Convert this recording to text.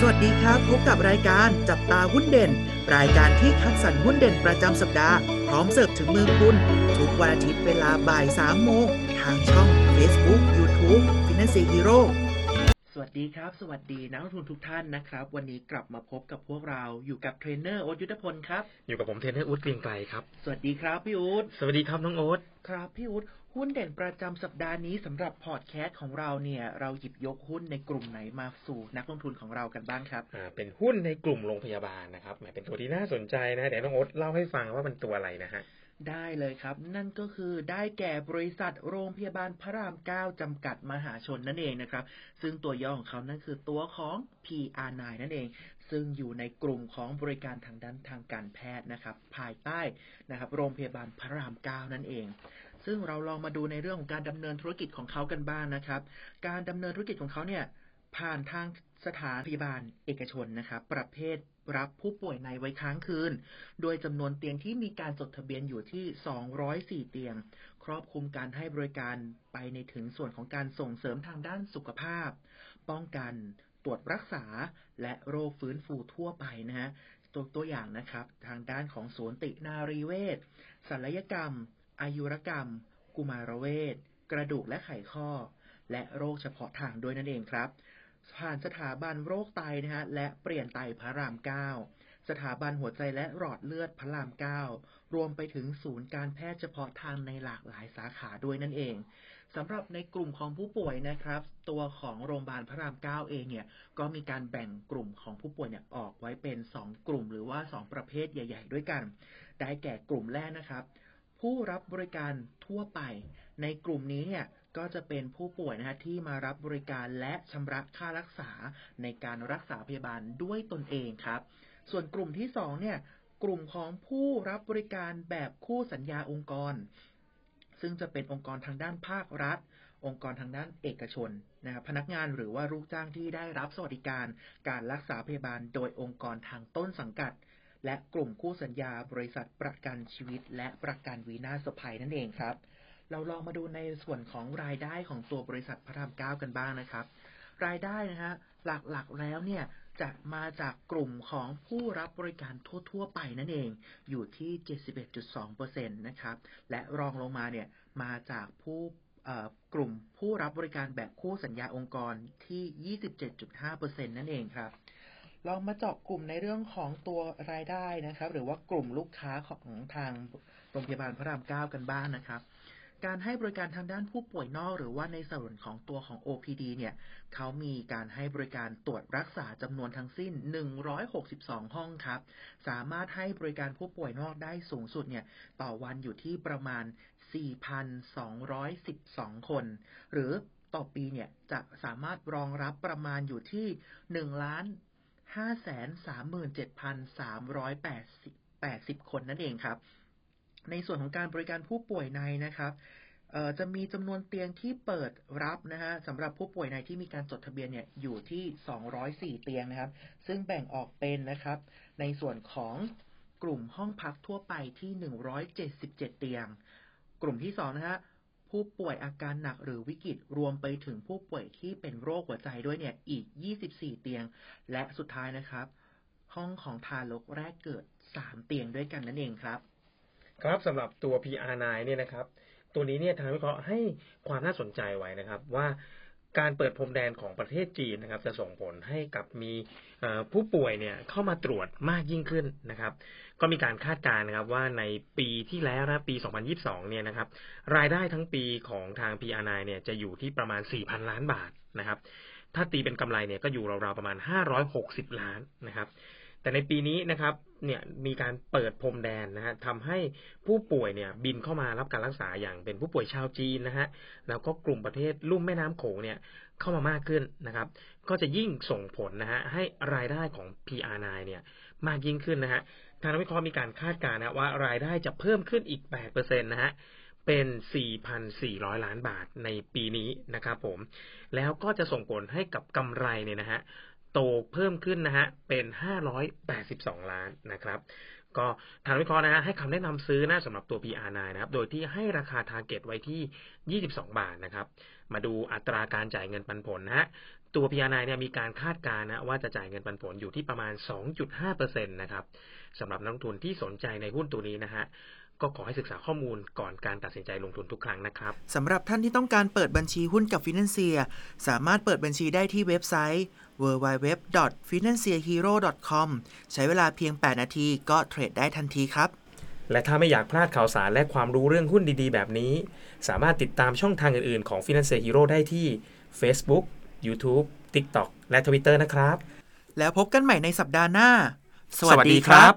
สวัสดีครับ พบกับรายการจับตาหุ้นเด่น รายการที่คัดสรรหุ้นเด่นประจำสัปดาห์ พร้อมเสิร์ฟถึงมือคุณ ทุกวันอาทิตย์เวลาบ่าย3โมงทางช่อง Facebook YouTube Finance Hero สวัสดีครับ สวัสดีนักลงทุนทุกท่านนะครับ วันนี้กลับมาพบกับพวกเราอยู่กับเทรนเนอร์โอ๊ตยุทธพลครับ อยู่กับผมเทรนเนอร์อุ๊ดเกรียงไกรครับ สวัสดีครับพี่อุ๊ดสวัสดีครับน้องโอ๊ตครับพี่อุ๊ดหุ้นเด่นประจำสัปดาห์นี้สำหรับพอดแคสต์ของเราเนี่ย เราหยิบยกหุ้นในกลุ่มไหนมาสู่นักลงทุนของเรากันบ้างครับอ่าเป็นหุ้นในกลุ่มโรงพยาบาลนะครับแหมเป็นตัวที่น่าสนใจนะเดี๋ยวน้องโอ๊ตเล่าให้ฟังว่ามันตัวอะไรนะฮะ ได้เลยครับ นั่นก็คือได้แก่บริษัทโรงพยาบาลพระราม9จำกัดมหาชนนั่นเองนะครับ ซึ่งตัวย่อของเขานั่นคือตัวของ PR9 นั่นเอง ซึ่งอยู่ในกลุ่มของบริการทางด้านทางการแพทย์นะครับ ภายใต้นะครับ โรงพยาบาลพระราม9นั่นเอง ซึ่งเราลองมาดูในเรื่องของการดำเนินธุรกิจของเขากันบ้างนะครับ การดำเนินธุรกิจของเขาเนี่ยผ่านทางสถานพยาบาลเอกชนนะครับ ประเภท รับผู้ป่วยในไว้ค้างคืน โดยจำนวนเตียงที่มีการจดทะเบียนอยู่ที่ 204 เตียง ครอบคลุมการให้บริการไปในถึงส่วนของการส่งเสริมทางด้านสุขภาพ ป้องกัน ตรวจรักษา และโรคฟื้นฟูทั่วไปนะฮะตัวตัวอย่างนะครับ ทางด้านของสูตินารีเวชศัลยกรรม อายุรกรรม กุมารเวชกระดูกและไขข้อ และโรคเฉพาะทางด้วยนั่นเองครับ ผ่านสถาบันโรคไตนะฮะและเปลี่ยนไตพระราม9สถาบันหัวใจและหลอดเลือดพระราม9รวมไปถึงศูนย์การแพทย์เฉพาะทางในหลากหลายสาขาด้วยนั่นเองสำหรับในกลุ่มของผู้ป่วยนะครับ ตัวของโรงพยาบาลพระราม9เองเนี่ยก็มีการแบ่งกลุ่มของผู้ป่วยเนี่ยออกไว้เป็น 2 กลุ่มหรือว่า 2 ประเภทใหญ่ ๆ ด้วยกัน ได้แก่กลุ่มแรกนะครับผู้รับบริการทั่วไป ในกลุ่มนี้เนี่ยก็จะเป็นผู้ป่วยนะฮะที่มารับบริการและชำระค่ารักษาในการรักษาพยาบาลด้วยตนเองครับ ส่วนกลุ่มที่2เนี่ยกลุ่มของผู้รับบริการแบบคู่สัญญาองค์กร ซึ่งจะเป็นองค์กรทางด้านภาครัฐ องค์กรทางด้านเอกชนนะครับพนักงานหรือว่าลูกจ้างที่ได้รับสวัสดิการการรักษาพยาบาลโดยองค์กรทางต้นสังกัดและกลุ่มคู่สัญญาบริษัทประกันชีวิตและประกันวินาศภัยนั่นเองครับ เราลองมาดูในส่วนของรายได้ของตัวบริษัทพระรามเก้ากันบ้างนะครับ รายได้นะฮะหลักๆแล้วเนี่ยจะมาจากกลุ่มของผู้รับบริการทั่ว ๆ ไปนั่นเอง อยู่ที่ 71.2%นะครับ และรองลงมาเนี่ยมาจากผู้กลุ่มผู้รับบริการแบบคู่สัญญาองค์กรที่ 27.5%นั่นเองครับ ลองมาเจาะกลุ่มในเรื่องของตัวรายได้นะครับ หรือว่ากลุ่มลูกค้าของทางโรงพยาบาลพระราม9กันบ้างนะครับ การให้บริการทางด้านผู้ป่วยนอก หรือว่าในส่วนของตัวของ OPD เนี่ยเขามีการให้บริการตรวจรักษาจำนวนทั้งสิ้น 162 ห้องครับ สามารถให้บริการผู้ป่วยนอกได้สูงสุดเนี่ยต่อวันอยู่ที่ประมาณ 4,212 คน หรือต่อปีเนี่ยจะสามารถรองรับประมาณอยู่ที่ 1 ล้าน537,380 คนนั่นเองครับ ในส่วนของการบริการผู้ป่วยในนะครับจะมีจำนวนเตียงที่เปิดรับนะฮะสำหรับผู้ป่วยในที่มีการจดทะเบียนเนี่ยอยู่ที่ 204 เตียงนะครับ ซึ่งแบ่งออกเป็นนะครับ ในส่วนของกลุ่มห้องพักทั่วไปที่ 177 เตียง กลุ่มที่2นะฮะผู้ป่วยอาการหนักหรือวิกฤตรวมไปถึงผู้ป่วยที่เป็นโรคหัวใจด้วยเนี่ยอีก 24 เตียง และสุดท้ายนะครับ ห้องของทารกแรกเกิด 3 เตียงด้วยกันนั่นเองครับ ครับสำหรับตัว PR9 เนี่ยนะครับ ตัวนี้เนี่ยทางวิเคราะห์ให้ความน่าสนใจไว้นะครับ ว่าการเปิดพรมแดนของประเทศจีนนะครับ จะส่งผลให้กับมีผู้ป่วยเนี่ยเข้ามาตรวจมากยิ่งขึ้นนะครับ ก็มีการคาดการณ์นะครับว่าในปีที่แล้วนะปี 2022 เนี่ยนะครับ รายได้ทั้งปีของทาง PR9 เนี่ยจะอยู่ที่ประมาณ 4,000 ล้านบาทนะครับ ถ้าตีเป็นกำไรเนี่ยก็อยู่ราวๆประมาณ 560 ล้านนะครับ แต่ในปีนี้นะครับเนี่ยมีการเปิดพรมแดนนะฮะทำให้ผู้ป่วยเนี่ยบินเข้ามารับการรักษาอย่างเป็นผู้ป่วยชาวจีนนะฮะแล้วก็กลุ่มประเทศลุ่มแม่น้ำโขงเนี่ยเข้ามามากขึ้นนะครับ ก็จะยิ่งส่งผลนะฮะให้รายได้ของ PR9 เนี่ยมากยิ่งขึ้นนะฮะทางนักวิเคราะห์มีการคาดการณ์นะว่ารายได้จะเพิ่มขึ้นอีก8%นะฮะเป็น 4,400 ล้านบาทในปีนี้นะครับผม แล้วก็จะส่งผลให้กับกำไรเนี่ยนะฮะ โตเพิ่มขึ้นนะฮะเป็น 582 ล้านนะครับ ก็ทางวิเคราะห์นะฮะให้คำแนะนำซื้อนะสำหรับตัว PR9 นะครับ โดยที่ให้ราคาทาร์เก็ตไว้ที่ 22 บาทนะครับ มาดูอัตราการจ่ายเงินปันผลนะฮะตัว PR9 เนี่ยมีการคาดการณ์นะว่าจะจ่ายเงินปันผลอยู่ที่ประมาณ 2.5%นะครับสำหรับนักลงทุนที่สนใจในหุ้นตัวนี้นะฮะก็ขอให้ศึกษาข้อมูลก่อนการตัดสินใจลงทุนทุกครั้งนะครับสำหรับท่านที่ต้องการเปิดบัญชีหุ้นกับ Financier สามารถเปิดบัญชีได้ที่เว็บไซต์ www.financierhero.com ใช้เวลาเพียง 8 นาทีก็เทรดได้ทันทีครับ และถ้าไม่อยากพลาดข่าวสารและความรู้เรื่องหุ้นดีๆ แบบนี้ สามารถติดตามช่องทางอื่นๆ ของ Financial Hero ได้ที่ Facebook YouTube TikTok และ Twitter นะครับ แล้วพบกันใหม่ในสัปดาห์หน้า สวัสดีครับ